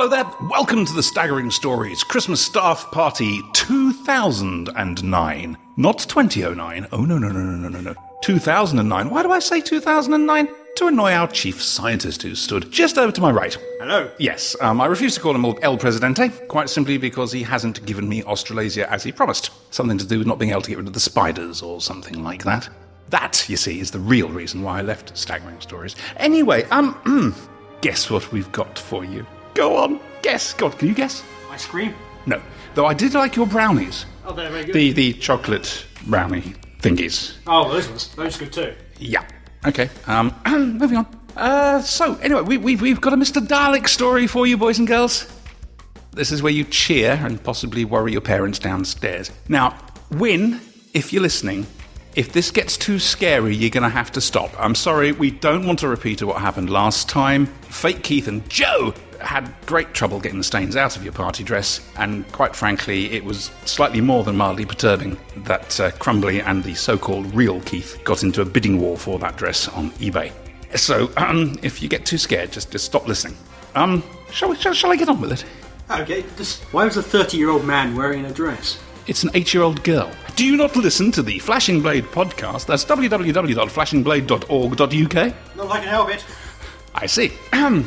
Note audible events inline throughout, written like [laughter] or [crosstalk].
Hello there. Welcome to the Staggering Stories Christmas Staff Party 2009. Not 2009. Oh, no, no, no, no, no, no, no. 2009. Why do I say 2009? To annoy our chief scientist who stood just over to my right. Hello. Yes, um, I refuse to call him El Presidente, quite simply because he hasn't given me Australasia as he promised. Something to do with not being able to get rid of the spiders or something like that. That, you see, is the real reason why I left Staggering Stories. Anyway, um, [clears throat] guess what we've got for you? Go on, guess. God, can you guess? Ice cream. No. Though I did like your brownies. Oh, they're very good. The the chocolate brownie thingies. oh, those ones. Those are good too. Yeah. Okay. Um, [clears throat] moving on. Uh, so anyway, we, we've we've got a Mr. Dalek story for you, boys and girls. This is where you cheer and possibly worry your parents downstairs. Now, Win, if you're listening, if this gets too scary, you're going to have to stop. I'm sorry, we don't want to repeat what happened last time. Fake Keith and Joe had great trouble getting the stains out of your party dress, and quite frankly, it was slightly more than mildly perturbing that uh, Crumbly and the so called real Keith got into a bidding war for that dress on eBay. So, um, if you get too scared, just, just stop listening. Um, shall, we, shall, shall I get on with it? Okay. Just, why was a 30 year old man wearing a dress? It's an eight year old girl. Do you not listen to the Flashing Blade podcast? That's www.flashingblade.org.uk. Not like I can help it. I see. [clears throat]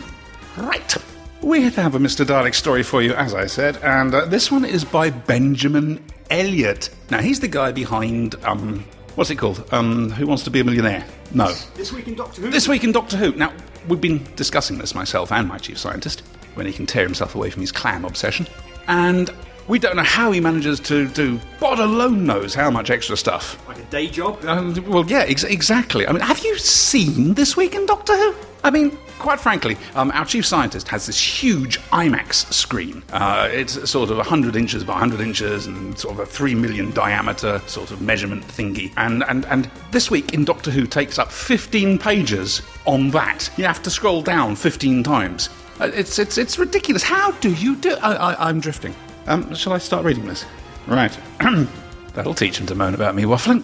Right. We have a Mr. Dalek story for you, as I said, and uh, this one is by Benjamin Elliot. Now, he's the guy behind, um, what's it called? Um, Who Wants to Be a Millionaire? No. This week in Doctor Who. This week in Doctor Who. Now, we've been discussing this, myself and my chief scientist, when he can tear himself away from his clam obsession. And we don't know how he manages to do, God alone knows how much extra stuff. Like a day job. Um, well, yeah, ex- exactly. I mean, have you seen This Week in Doctor Who? I mean, quite frankly, um, our chief scientist has this huge IMAX screen. Uh, it's sort of 100 inches by 100 inches and sort of a 3 million diameter sort of measurement thingy. And, and, and This Week in Doctor Who takes up 15 pages on that. You have to scroll down 15 times. Uh, It's, it's, it's ridiculous. How do you do I, I, I'm drifting. Um, shall I start reading this? Right. [clears throat] That'll teach him to moan about me waffling.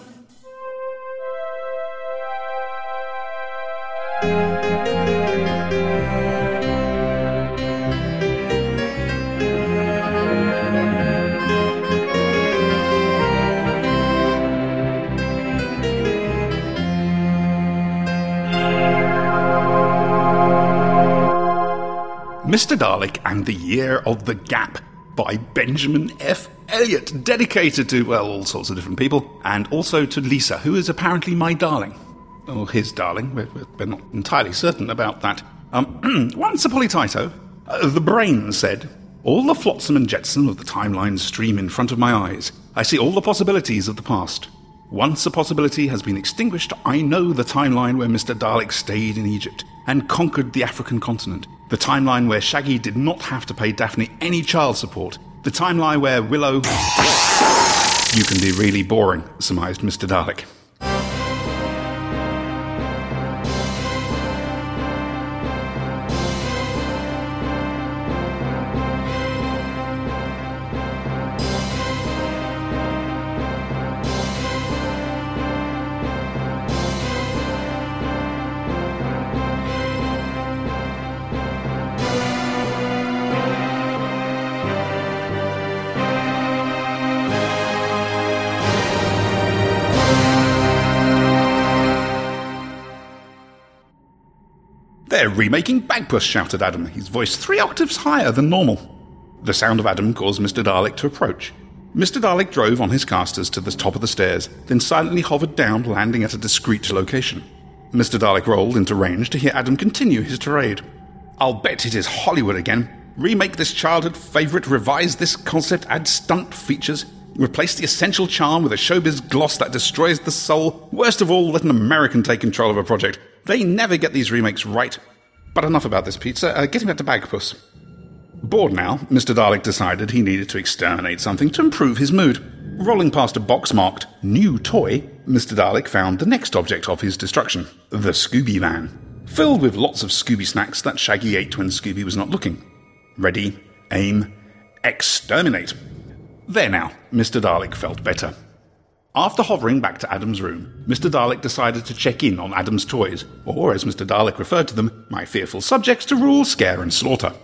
Mr. Dalek and the Year of the Gap by Benjamin F. Elliot, dedicated to, well, all sorts of different people, and also to Lisa, who is apparently my darling. Or his darling, we're, we're- we're not entirely certain about that. Um, [clears throat] once a polytito, uh, the brain said, All the flotsam and jetsam of the timeline stream in front of my eyes. I see all the possibilities of the past. Once a possibility has been extinguished, I know the timeline where Mr. Dalek stayed in Egypt and conquered the African continent. The timeline where Shaggy did not have to pay Daphne any child support. The timeline where Willow. You can be really boring, surmised Mr. Dalek. They're remaking Bagpuss, shouted Adam, his voice three octaves higher than normal. The sound of Adam caused Mr. Dalek to approach. Mr. Dalek drove on his casters to the top of the stairs, then silently hovered down, landing at a discreet location. Mr. Dalek rolled into range to hear Adam continue his tirade. I'll bet it is Hollywood again. Remake this childhood favourite, revise this concept, add stunt features, replace the essential charm with a showbiz gloss that destroys the soul. Worst of all, let an American take control of a project. They never get these remakes right. But enough about this pizza. Uh, getting back to Bagpuss. Bored now, Mr. Dalek decided he needed to exterminate something to improve his mood. Rolling past a box marked New Toy, Mr. Dalek found the next object of his destruction the Scooby Van, filled with lots of Scooby snacks that Shaggy ate when Scooby was not looking. Ready, aim, exterminate. There now, Mr. Dalek felt better. After hovering back to Adam's room, Mr. Dalek decided to check in on Adam's toys, or as Mr. Dalek referred to them, my fearful subjects to rule, scare, and slaughter.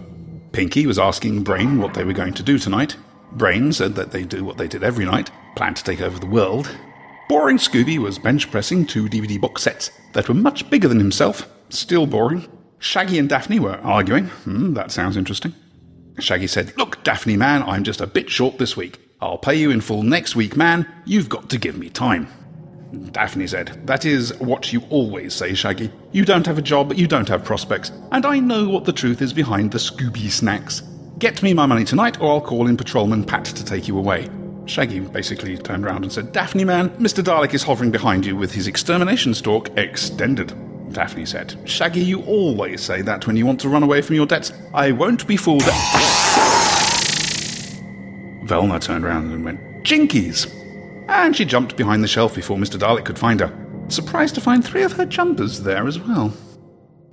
Pinky was asking Brain what they were going to do tonight. Brain said that they'd do what they did every night, plan to take over the world. Boring Scooby was bench pressing two DVD box sets that were much bigger than himself. Still boring. Shaggy and Daphne were arguing. Hmm, that sounds interesting. Shaggy said, Look, Daphne, man, I'm just a bit short this week. I'll pay you in full next week, man. You've got to give me time. Daphne said, That is what you always say, Shaggy. You don't have a job, you don't have prospects, and I know what the truth is behind the Scooby snacks. Get me my money tonight, or I'll call in Patrolman Pat to take you away. Shaggy basically turned around and said, Daphne, man, Mr. Dalek is hovering behind you with his extermination stalk extended. Daphne said, Shaggy, you always say that when you want to run away from your debts. I won't be fooled. Velma turned around and went, Jinkies! And she jumped behind the shelf before Mr. Dalek could find her. Surprised to find three of her jumpers there as well.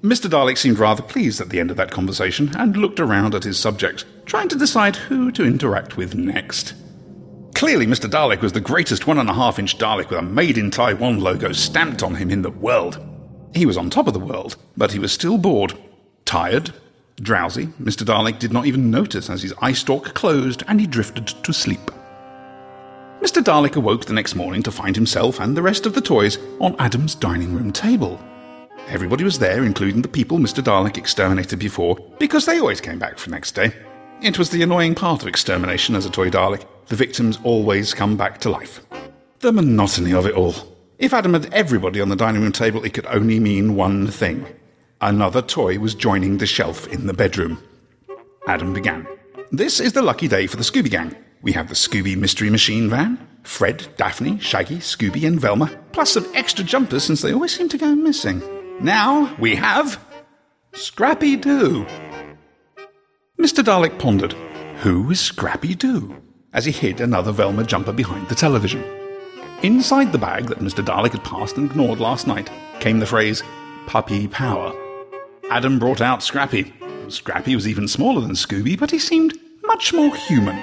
Mr. Dalek seemed rather pleased at the end of that conversation and looked around at his subjects, trying to decide who to interact with next. Clearly, Mr. Dalek was the greatest one and a half inch Dalek with a Made in Taiwan logo stamped on him in the world. He was on top of the world, but he was still bored. Tired, drowsy, Mr. Dalek did not even notice as his eye stalk closed and he drifted to sleep. Mr. Dalek awoke the next morning to find himself and the rest of the toys on Adam's dining room table. Everybody was there, including the people Mr. Dalek exterminated before, because they always came back for the next day. It was the annoying part of extermination as a toy Dalek. The victims always come back to life. The monotony of it all. If Adam had everybody on the dining room table, it could only mean one thing. Another toy was joining the shelf in the bedroom. Adam began. This is the lucky day for the Scooby Gang. We have the Scooby Mystery Machine van, Fred, Daphne, Shaggy, Scooby, and Velma, plus some extra jumpers since they always seem to go missing. Now we have. Scrappy Doo. Mr. Dalek pondered. Who is Scrappy Doo? As he hid another Velma jumper behind the television. Inside the bag that Mr. Dalek had passed and ignored last night came the phrase, puppy power. Adam brought out Scrappy. Scrappy was even smaller than Scooby, but he seemed much more human.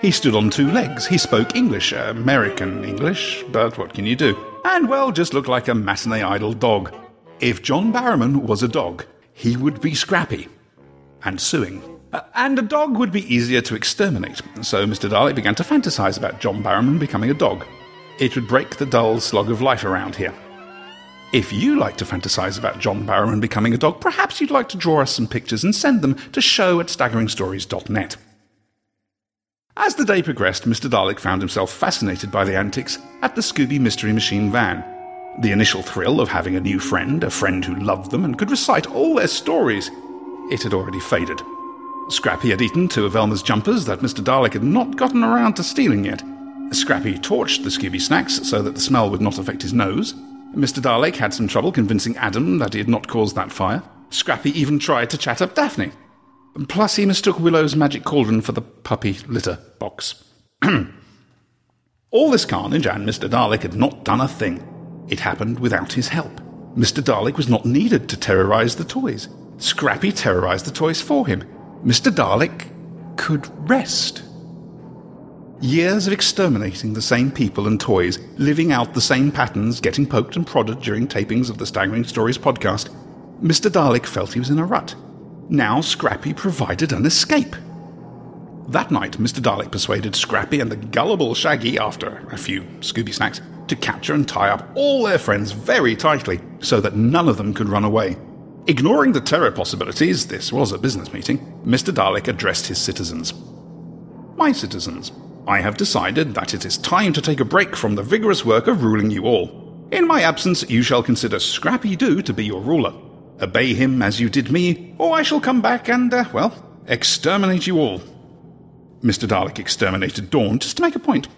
He stood on two legs. He spoke English, American English, but what can you do? And well, just looked like a matinee idol dog. If John Barrowman was a dog, he would be Scrappy and suing. Uh, and a dog would be easier to exterminate, so Mr. Dalek began to fantasize about John Barrowman becoming a dog. It would break the dull slog of life around here. If you like to fantasize about John Barrowman becoming a dog, perhaps you'd like to draw us some pictures and send them to show at staggeringstories.net. As the day progressed, Mr. Dalek found himself fascinated by the antics at the Scooby Mystery Machine van. The initial thrill of having a new friend, a friend who loved them and could recite all their stories, it had already faded. Scrappy had eaten two of Velma's jumpers that Mr. Dalek had not gotten around to stealing yet. Scrappy torched the Scooby snacks so that the smell would not affect his nose. Mr. Dalek had some trouble convincing Adam that he had not caused that fire. Scrappy even tried to chat up Daphne. Plus, he mistook Willow's magic cauldron for the puppy litter box. [clears throat] All this carnage, and Mr. Dalek had not done a thing. It happened without his help. Mr. Dalek was not needed to terrorize the toys. Scrappy terrorized the toys for him. Mr. Dalek could rest. Years of exterminating the same people and toys, living out the same patterns, getting poked and prodded during tapings of the Staggering Stories podcast, Mr. Dalek felt he was in a rut. Now Scrappy provided an escape. That night, Mr. Dalek persuaded Scrappy and the gullible Shaggy, after a few Scooby snacks, to capture and tie up all their friends very tightly so that none of them could run away. Ignoring the terror possibilities, this was a business meeting, Mr. Dalek addressed his citizens. My citizens, I have decided that it is time to take a break from the vigorous work of ruling you all. In my absence, you shall consider Scrappy Doo to be your ruler. Obey him as you did me, or I shall come back and, uh, well, exterminate you all. Mr. Dalek exterminated Dawn just to make a point.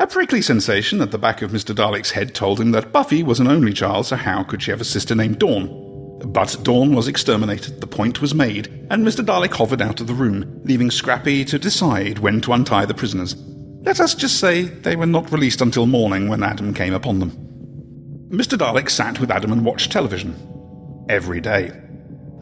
A prickly sensation at the back of Mr. Dalek's head told him that Buffy was an only child, so how could she have a sister named Dawn? But Dawn was exterminated, the point was made, and Mr. Dalek hovered out of the room, leaving Scrappy to decide when to untie the prisoners. Let us just say they were not released until morning when Adam came upon them. Mr. Dalek sat with Adam and watched television every day.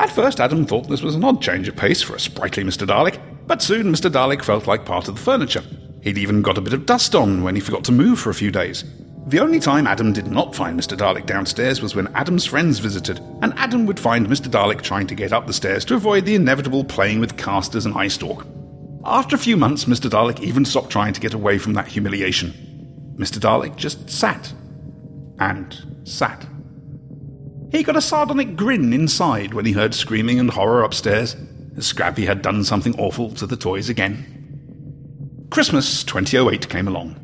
At first, Adam thought this was an odd change of pace for a sprightly Mr. Dalek, but soon Mr. Dalek felt like part of the furniture. He'd even got a bit of dust on when he forgot to move for a few days. The only time Adam did not find Mr. Dalek downstairs was when Adam's friends visited, and Adam would find Mr. Dalek trying to get up the stairs to avoid the inevitable playing with casters and eye stalk. After a few months, Mr. Dalek even stopped trying to get away from that humiliation. Mr. Dalek just sat. And sat. He got a sardonic grin inside when he heard screaming and horror upstairs. Scrappy had done something awful to the toys again. Christmas 2008 came along.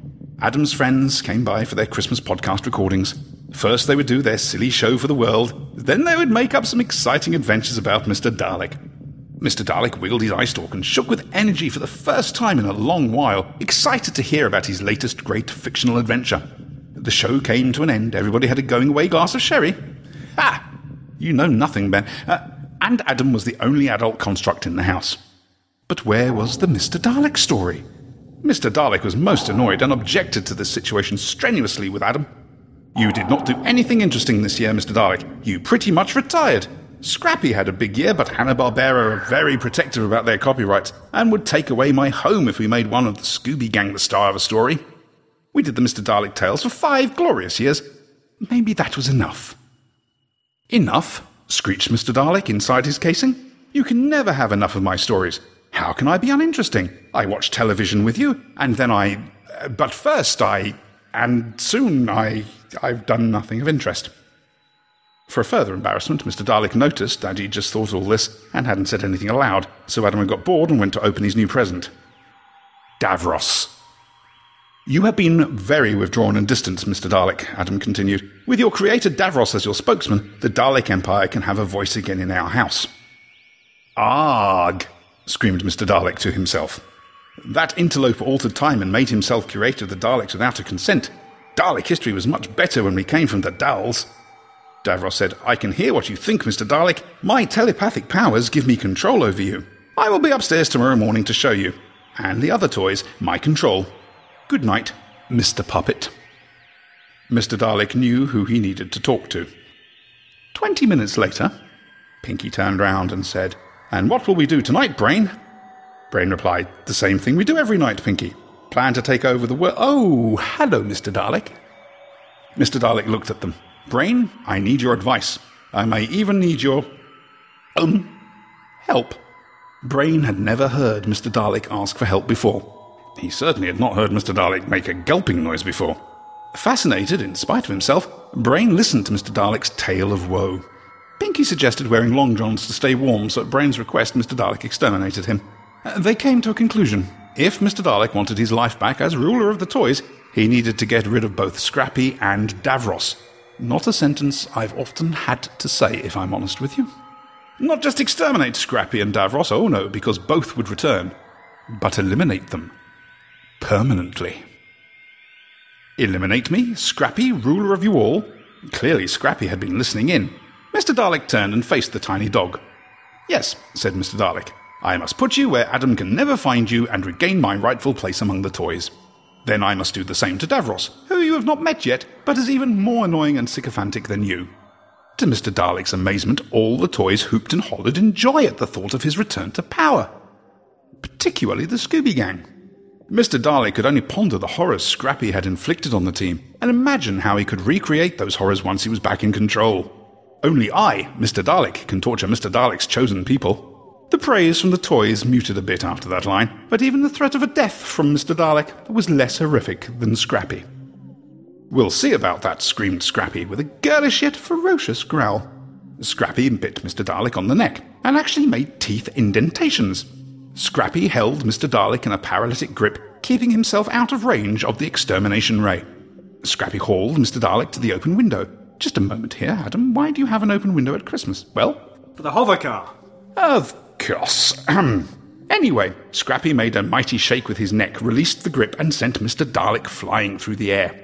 Adam's friends came by for their Christmas podcast recordings. First, they would do their silly show for the world, then, they would make up some exciting adventures about Mr. Dalek. Mr. Dalek wiggled his eye stalk and shook with energy for the first time in a long while, excited to hear about his latest great fictional adventure. The show came to an end. Everybody had a going away glass of sherry. Ah! You know nothing, Ben. Uh, and Adam was the only adult construct in the house. But where was the Mr. Dalek story? Mr. Dalek was most annoyed and objected to this situation strenuously with Adam. You did not do anything interesting this year, Mr. Dalek. You pretty much retired. Scrappy had a big year, but Hanna-Barbera are very protective about their copyrights and would take away my home if we made one of the Scooby Gang the star of a story. We did the Mr. Dalek tales for five glorious years. Maybe that was enough. Enough? screeched Mr. Dalek inside his casing. You can never have enough of my stories. How can I be uninteresting? I watch television with you, and then I. But first I. And soon I. I've done nothing of interest. For further embarrassment, Mr. Dalek noticed that he'd just thought all this and hadn't said anything aloud, so Adam got bored and went to open his new present. Davros. You have been very withdrawn and distant, Mr. Dalek, Adam continued. With your creator Davros as your spokesman, the Dalek Empire can have a voice again in our house. Arg, screamed Mr. Dalek to himself. That interloper altered time and made himself curator of the Daleks without a consent. Dalek history was much better when we came from the Dals. Davros said, I can hear what you think, Mr. Dalek. My telepathic powers give me control over you. I will be upstairs tomorrow morning to show you. And the other toys, my control. Good night, Mr. Puppet. Mr. Dalek knew who he needed to talk to. Twenty minutes later, Pinky turned round and said, and what will we do tonight, Brain? Brain replied, The same thing we do every night, Pinky. Plan to take over the world. Oh, hello, Mr. Dalek. Mr. Dalek looked at them. Brain, I need your advice. I may even need your. um. help. Brain had never heard Mr. Dalek ask for help before. He certainly had not heard Mr. Dalek make a gulping noise before. Fascinated, in spite of himself, Brain listened to Mr. Dalek's tale of woe. Pinky suggested wearing long johns to stay warm, so at Brain's request, Mr. Dalek exterminated him. Uh, they came to a conclusion. If Mr. Dalek wanted his life back as ruler of the toys, he needed to get rid of both Scrappy and Davros. Not a sentence I've often had to say, if I'm honest with you. Not just exterminate Scrappy and Davros, oh no, because both would return, but eliminate them. Permanently. Eliminate me, Scrappy, ruler of you all? Clearly, Scrappy had been listening in. Mr. Dalek turned and faced the tiny dog. Yes, said Mr. Dalek. I must put you where Adam can never find you and regain my rightful place among the toys. Then I must do the same to Davros, who you have not met yet, but is even more annoying and sycophantic than you. To Mr. Dalek's amazement, all the toys hooped and hollered in joy at the thought of his return to power. Particularly the Scooby Gang. Mr. Dalek could only ponder the horrors Scrappy had inflicted on the team and imagine how he could recreate those horrors once he was back in control. Only I, Mr. Dalek, can torture Mr. Dalek's chosen people. The praise from the toys muted a bit after that line, but even the threat of a death from Mr. Dalek was less horrific than Scrappy. We'll see about that, screamed Scrappy with a girlish yet ferocious growl. Scrappy bit Mr. Dalek on the neck and actually made teeth indentations. Scrappy held Mr. Dalek in a paralytic grip, keeping himself out of range of the extermination ray. Scrappy hauled Mr. Dalek to the open window, just a moment here, Adam. Why do you have an open window at Christmas? Well? For the hover car. Of [clears throat] anyway, Scrappy made a mighty shake with his neck, released the grip, and sent Mr. Dalek flying through the air.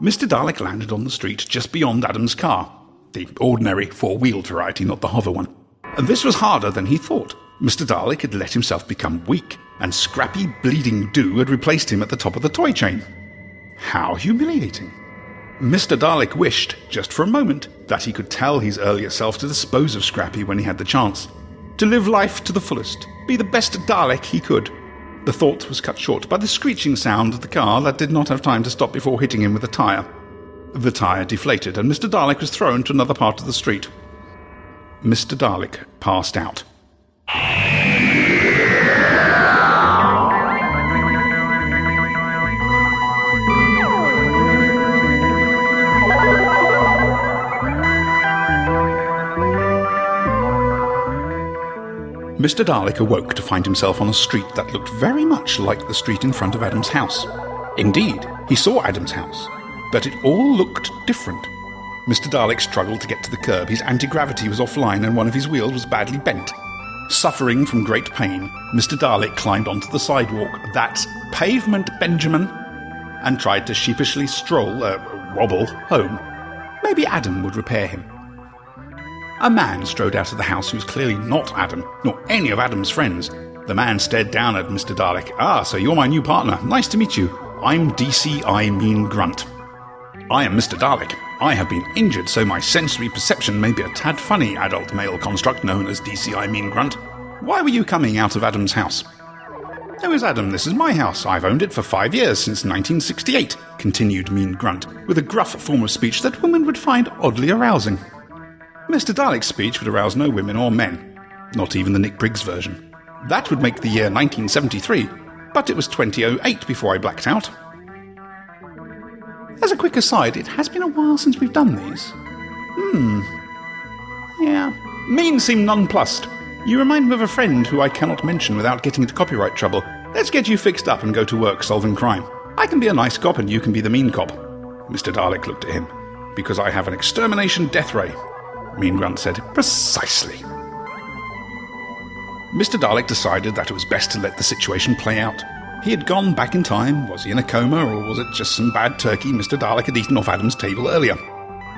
Mr. Dalek landed on the street just beyond Adam's car. The ordinary four wheeled variety, not the hover one. And this was harder than he thought. Mr. Dalek had let himself become weak, and Scrappy Bleeding Doo had replaced him at the top of the toy chain. How humiliating. Mr. Dalek wished, just for a moment, that he could tell his earlier self to dispose of Scrappy when he had the chance. To live life to the fullest, be the best Dalek he could. The thought was cut short by the screeching sound of the car that did not have time to stop before hitting him with a tyre. The tyre deflated, and Mr. Dalek was thrown to another part of the street. Mr. Dalek passed out. Mr. Dalek awoke to find himself on a street that looked very much like the street in front of Adam's house. Indeed, he saw Adam's house, but it all looked different. Mr. Dalek struggled to get to the curb. His anti gravity was offline and one of his wheels was badly bent. Suffering from great pain, Mr. Dalek climbed onto the sidewalk, that pavement Benjamin, and tried to sheepishly stroll, uh, wobble, home. Maybe Adam would repair him. A man strode out of the house who was clearly not Adam, nor any of Adam's friends. The man stared down at Mr. Dalek. Ah, so you're my new partner. Nice to meet you. I'm DCI Mean Grunt. I am Mr. Dalek. I have been injured, so my sensory perception may be a tad funny, adult male construct known as DCI Mean Grunt. Why were you coming out of Adam's house? Who is Adam? This is my house. I've owned it for five years, since 1968, continued Mean Grunt, with a gruff form of speech that women would find oddly arousing. Mr. Dalek's speech would arouse no women or men, not even the Nick Briggs version. That would make the year 1973, but it was 2008 before I blacked out. As a quick aside, it has been a while since we've done these. Hmm. Yeah. Mean seemed nonplussed. You remind me of a friend who I cannot mention without getting into copyright trouble. Let's get you fixed up and go to work solving crime. I can be a nice cop and you can be the mean cop. Mr. Dalek looked at him. Because I have an extermination death ray. Mean Grunt said. Precisely. Mr. Dalek decided that it was best to let the situation play out. He had gone back in time. Was he in a coma, or was it just some bad turkey Mr. Dalek had eaten off Adam's table earlier?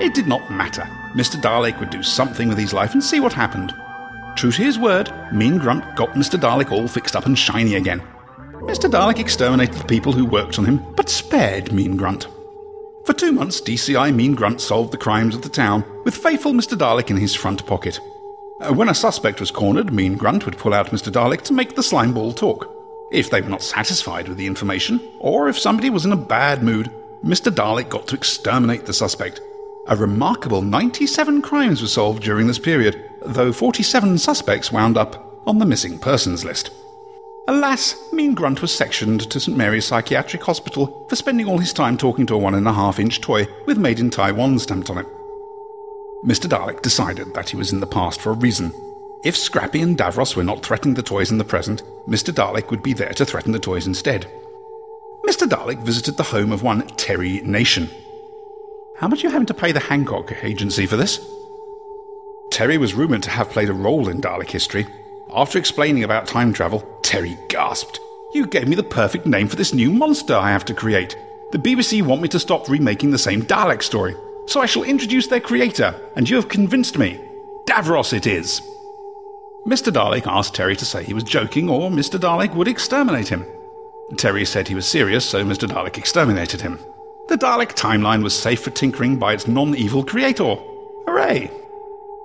It did not matter. Mr. Dalek would do something with his life and see what happened. True to his word, Mean Grunt got Mr. Dalek all fixed up and shiny again. Mr. Dalek exterminated the people who worked on him, but spared Mean Grunt. For two months, DCI Mean Grunt solved the crimes of the town, with faithful Mr. Dalek in his front pocket. Uh, when a suspect was cornered, Mean Grunt would pull out Mr. Dalek to make the slime ball talk. If they were not satisfied with the information, or if somebody was in a bad mood, Mr. Dalek got to exterminate the suspect. A remarkable 97 crimes were solved during this period, though 47 suspects wound up on the missing persons list. Alas, Mean Grunt was sectioned to St Mary's Psychiatric Hospital for spending all his time talking to a one and a half inch toy with Made in Taiwan stamped on it. Mr. Dalek decided that he was in the past for a reason. If Scrappy and Davros were not threatening the toys in the present, Mr. Dalek would be there to threaten the toys instead. Mr. Dalek visited the home of one Terry Nation. How much are you having to pay the Hancock Agency for this? Terry was rumoured to have played a role in Dalek history, after explaining about time travel, Terry gasped. You gave me the perfect name for this new monster I have to create. The BBC want me to stop remaking the same Dalek story, so I shall introduce their creator, and you have convinced me. Davros it is. Mr. Dalek asked Terry to say he was joking, or Mr. Dalek would exterminate him. Terry said he was serious, so Mr. Dalek exterminated him. The Dalek timeline was safe for tinkering by its non evil creator. Hooray!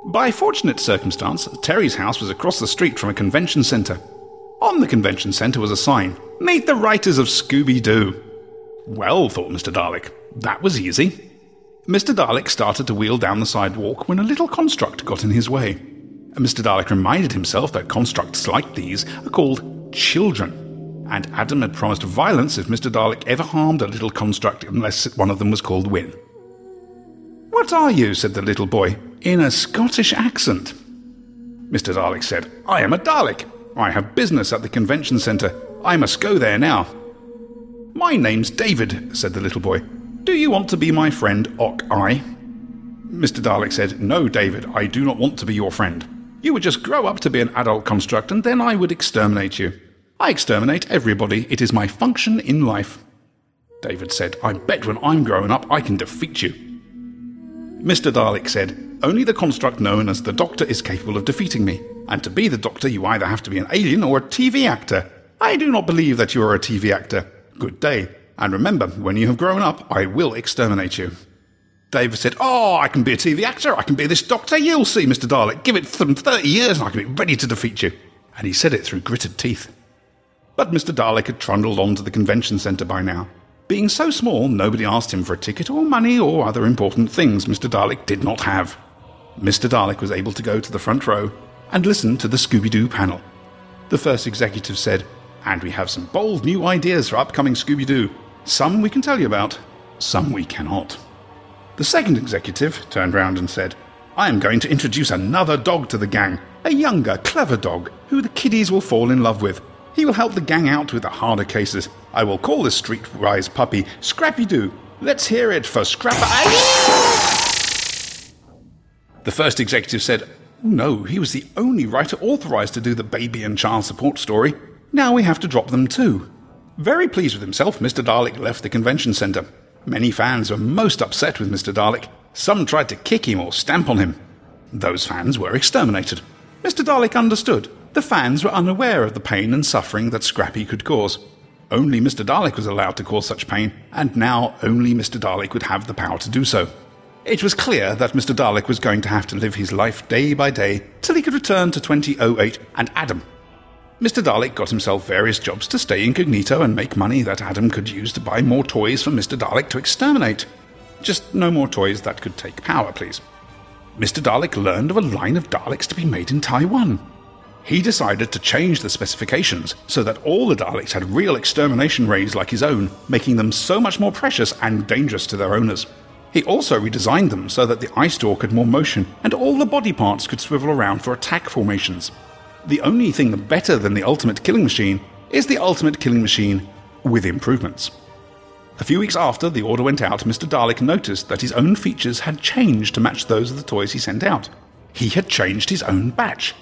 By fortunate circumstance, Terry's house was across the street from a convention centre. On the convention centre was a sign Meet the writers of Scooby Doo. Well, thought Mr. Dalek, that was easy. Mr. Dalek started to wheel down the sidewalk when a little construct got in his way. Mr. Dalek reminded himself that constructs like these are called children, and Adam had promised violence if Mr. Dalek ever harmed a little construct unless one of them was called Win. What are you? said the little boy, in a Scottish accent. Mr. Dalek said, I am a Dalek. I have business at the convention centre. I must go there now. My name's David, said the little boy. Do you want to be my friend, Ock Eye? Mr. Dalek said, No, David, I do not want to be your friend. You would just grow up to be an adult construct, and then I would exterminate you. I exterminate everybody. It is my function in life. David said, I bet when I'm grown up I can defeat you. Mr. Dalek said, Only the construct known as the Doctor is capable of defeating me. And to be the Doctor, you either have to be an alien or a TV actor. I do not believe that you are a TV actor. Good day. And remember, when you have grown up, I will exterminate you. David said, Oh, I can be a TV actor. I can be this Doctor. You'll see, Mr. Dalek. Give it some 30 years and I can be ready to defeat you. And he said it through gritted teeth. But Mr. Dalek had trundled on to the convention centre by now. Being so small, nobody asked him for a ticket or money or other important things Mr. Dalek did not have. Mr. Dalek was able to go to the front row and listen to the Scooby Doo panel. The first executive said, And we have some bold new ideas for upcoming Scooby Doo. Some we can tell you about, some we cannot. The second executive turned round and said, I am going to introduce another dog to the gang, a younger, clever dog who the kiddies will fall in love with. He will help the gang out with the harder cases. I will call this streetwise puppy Scrappy Doo. Let's hear it for Scrapper. The first executive said, oh, No, he was the only writer authorized to do the baby and child support story. Now we have to drop them too. Very pleased with himself, Mr. Dalek left the convention center. Many fans were most upset with Mr. Dalek. Some tried to kick him or stamp on him. Those fans were exterminated. Mr. Dalek understood. The fans were unaware of the pain and suffering that Scrappy could cause. Only Mr. Dalek was allowed to cause such pain, and now only Mr. Dalek would have the power to do so. It was clear that Mr. Dalek was going to have to live his life day by day till he could return to 2008 and Adam. Mr. Dalek got himself various jobs to stay incognito and make money that Adam could use to buy more toys for Mr. Dalek to exterminate. Just no more toys that could take power, please. Mr. Dalek learned of a line of Daleks to be made in Taiwan. He decided to change the specifications so that all the Daleks had real extermination rays like his own, making them so much more precious and dangerous to their owners. He also redesigned them so that the eye stalk had more motion and all the body parts could swivel around for attack formations. The only thing better than the Ultimate Killing Machine is the Ultimate Killing Machine with improvements. A few weeks after the order went out, Mr. Dalek noticed that his own features had changed to match those of the toys he sent out. He had changed his own batch.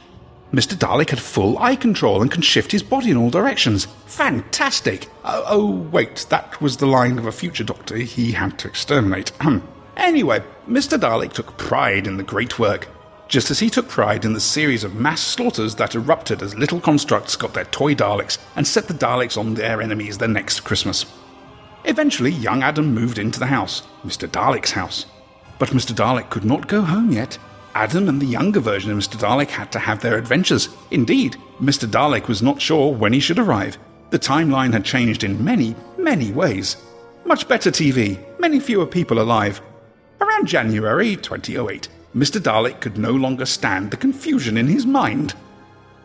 Mr. Dalek had full eye control and can shift his body in all directions. Fantastic! Oh, oh, wait, that was the line of a future doctor he had to exterminate. anyway, Mr. Dalek took pride in the great work, just as he took pride in the series of mass slaughters that erupted as little constructs got their toy Daleks and set the Daleks on their enemies the next Christmas. Eventually, young Adam moved into the house, Mr. Dalek's house. But Mr. Dalek could not go home yet. Adam and the younger version of Mr. Dalek had to have their adventures. Indeed, Mr. Dalek was not sure when he should arrive. The timeline had changed in many, many ways. Much better TV, many fewer people alive. Around January 2008, Mr. Dalek could no longer stand the confusion in his mind.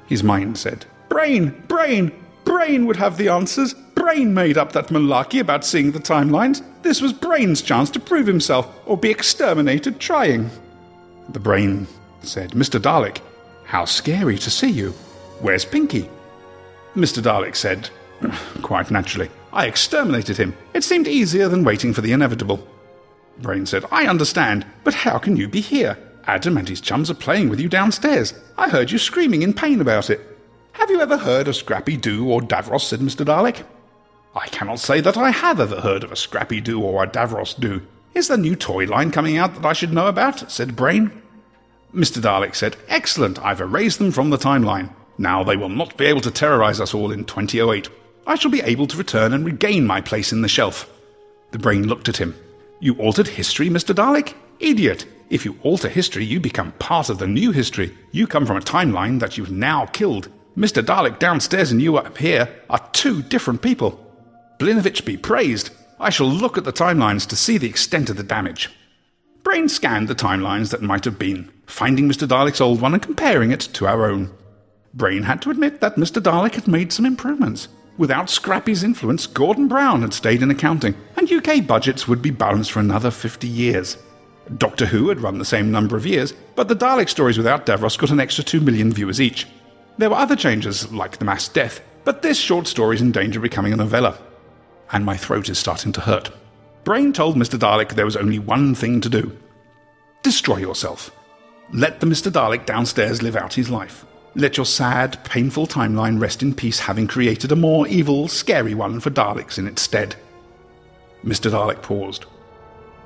His mind said, Brain, Brain, Brain would have the answers. Brain made up that malarkey about seeing the timelines. This was Brain's chance to prove himself or be exterminated trying. The brain said, Mr. Dalek, how scary to see you. Where's Pinky? Mr. Dalek said, quite naturally, I exterminated him. It seemed easier than waiting for the inevitable. Brain said, I understand, but how can you be here? Adam and his chums are playing with you downstairs. I heard you screaming in pain about it. Have you ever heard of Scrappy Doo or Davros? said Mr. Dalek. I cannot say that I have ever heard of a Scrappy Doo or a Davros Doo. Is the new toy line coming out that I should know about? said Brain. Mr. Dalek said, Excellent, I've erased them from the timeline. Now they will not be able to terrorize us all in 2008. I shall be able to return and regain my place in the shelf. The brain looked at him. You altered history, Mr. Dalek? Idiot! If you alter history, you become part of the new history. You come from a timeline that you've now killed. Mr. Dalek downstairs and you up here are two different people. Blinovitch be praised. I shall look at the timelines to see the extent of the damage. Brain scanned the timelines that might have been, finding Mr. Dalek's old one and comparing it to our own. Brain had to admit that Mr. Dalek had made some improvements. Without Scrappy's influence, Gordon Brown had stayed in accounting, and UK budgets would be balanced for another 50 years. Doctor Who had run the same number of years, but the Dalek stories without Davros got an extra 2 million viewers each. There were other changes, like the mass death, but this short story is in danger of becoming a novella. And my throat is starting to hurt. Brain told Mr. Dalek there was only one thing to do destroy yourself. Let the Mr. Dalek downstairs live out his life. Let your sad, painful timeline rest in peace, having created a more evil, scary one for Daleks in its stead. Mr. Dalek paused.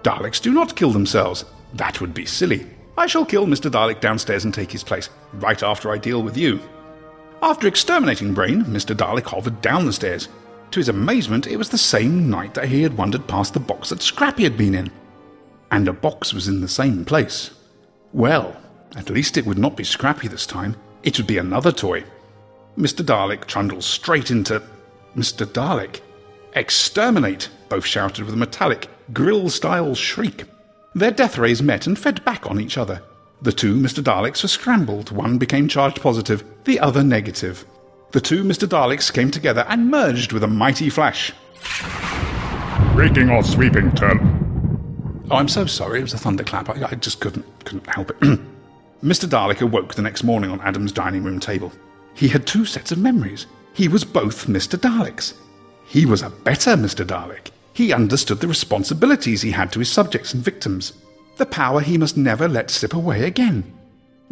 Daleks do not kill themselves. That would be silly. I shall kill Mr. Dalek downstairs and take his place, right after I deal with you. After exterminating Brain, Mr. Dalek hovered down the stairs. To his amazement, it was the same night that he had wandered past the box that Scrappy had been in. And a box was in the same place. Well, at least it would not be Scrappy this time. It would be another toy. Mr. Dalek trundles straight into Mr. Dalek. Exterminate! Both shouted with a metallic, grill style shriek. Their death rays met and fed back on each other. The two Mr. Daleks were scrambled. One became charged positive, the other negative. The two Mr. Daleks came together and merged with a mighty flash. Raking or sweeping turn. Oh, I'm so sorry. It was a thunderclap. I, I just couldn't couldn't help it. [clears throat] Mr. Dalek awoke the next morning on Adam's dining room table. He had two sets of memories. He was both Mr. Daleks. He was a better Mr. Dalek. He understood the responsibilities he had to his subjects and victims, the power he must never let slip away again.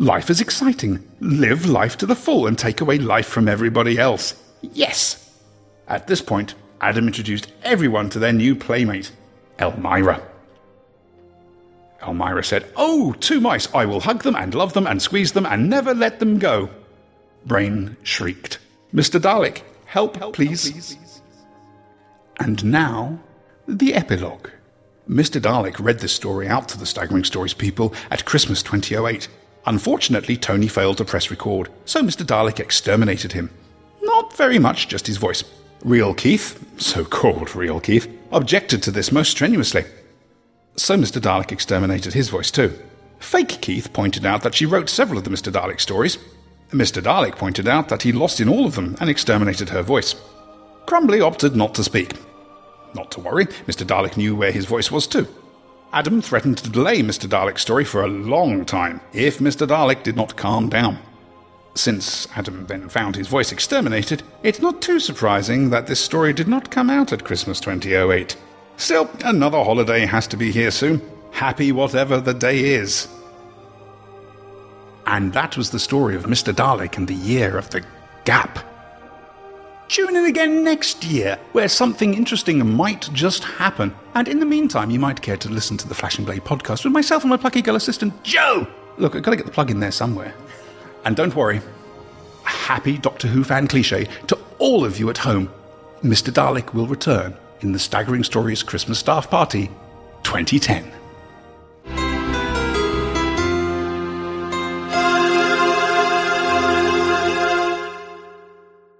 Life is exciting. Live life to the full and take away life from everybody else. Yes! At this point, Adam introduced everyone to their new playmate, Elmyra. Elmyra said, Oh, two mice, I will hug them and love them and squeeze them and never let them go. Brain shrieked, Mr. Dalek, help, help please. Please. And now, the epilogue. Mr. Dalek read this story out to the Staggering Stories people at Christmas 2008. Unfortunately, Tony failed to press record, so Mr. Dalek exterminated him. Not very much, just his voice. Real Keith, so called Real Keith, objected to this most strenuously. So Mr. Dalek exterminated his voice too. Fake Keith pointed out that she wrote several of the Mr. Dalek stories. Mr. Dalek pointed out that he lost in all of them and exterminated her voice. Crumbly opted not to speak. Not to worry, Mr. Dalek knew where his voice was too. Adam threatened to delay Mr. Dalek's story for a long time if Mr. Dalek did not calm down. Since Adam then found his voice exterminated, it's not too surprising that this story did not come out at Christmas 2008. Still, another holiday has to be here soon. Happy whatever the day is. And that was the story of Mr. Dalek and the year of the gap. Tune in again next year, where something interesting might just happen. And in the meantime, you might care to listen to the Flashing Blade podcast with myself and my plucky girl assistant, Joe. Look, I've got to get the plug in there somewhere. And don't worry, a happy Doctor Who fan cliche to all of you at home. Mr. Dalek will return in the Staggering Stories Christmas Staff Party 2010.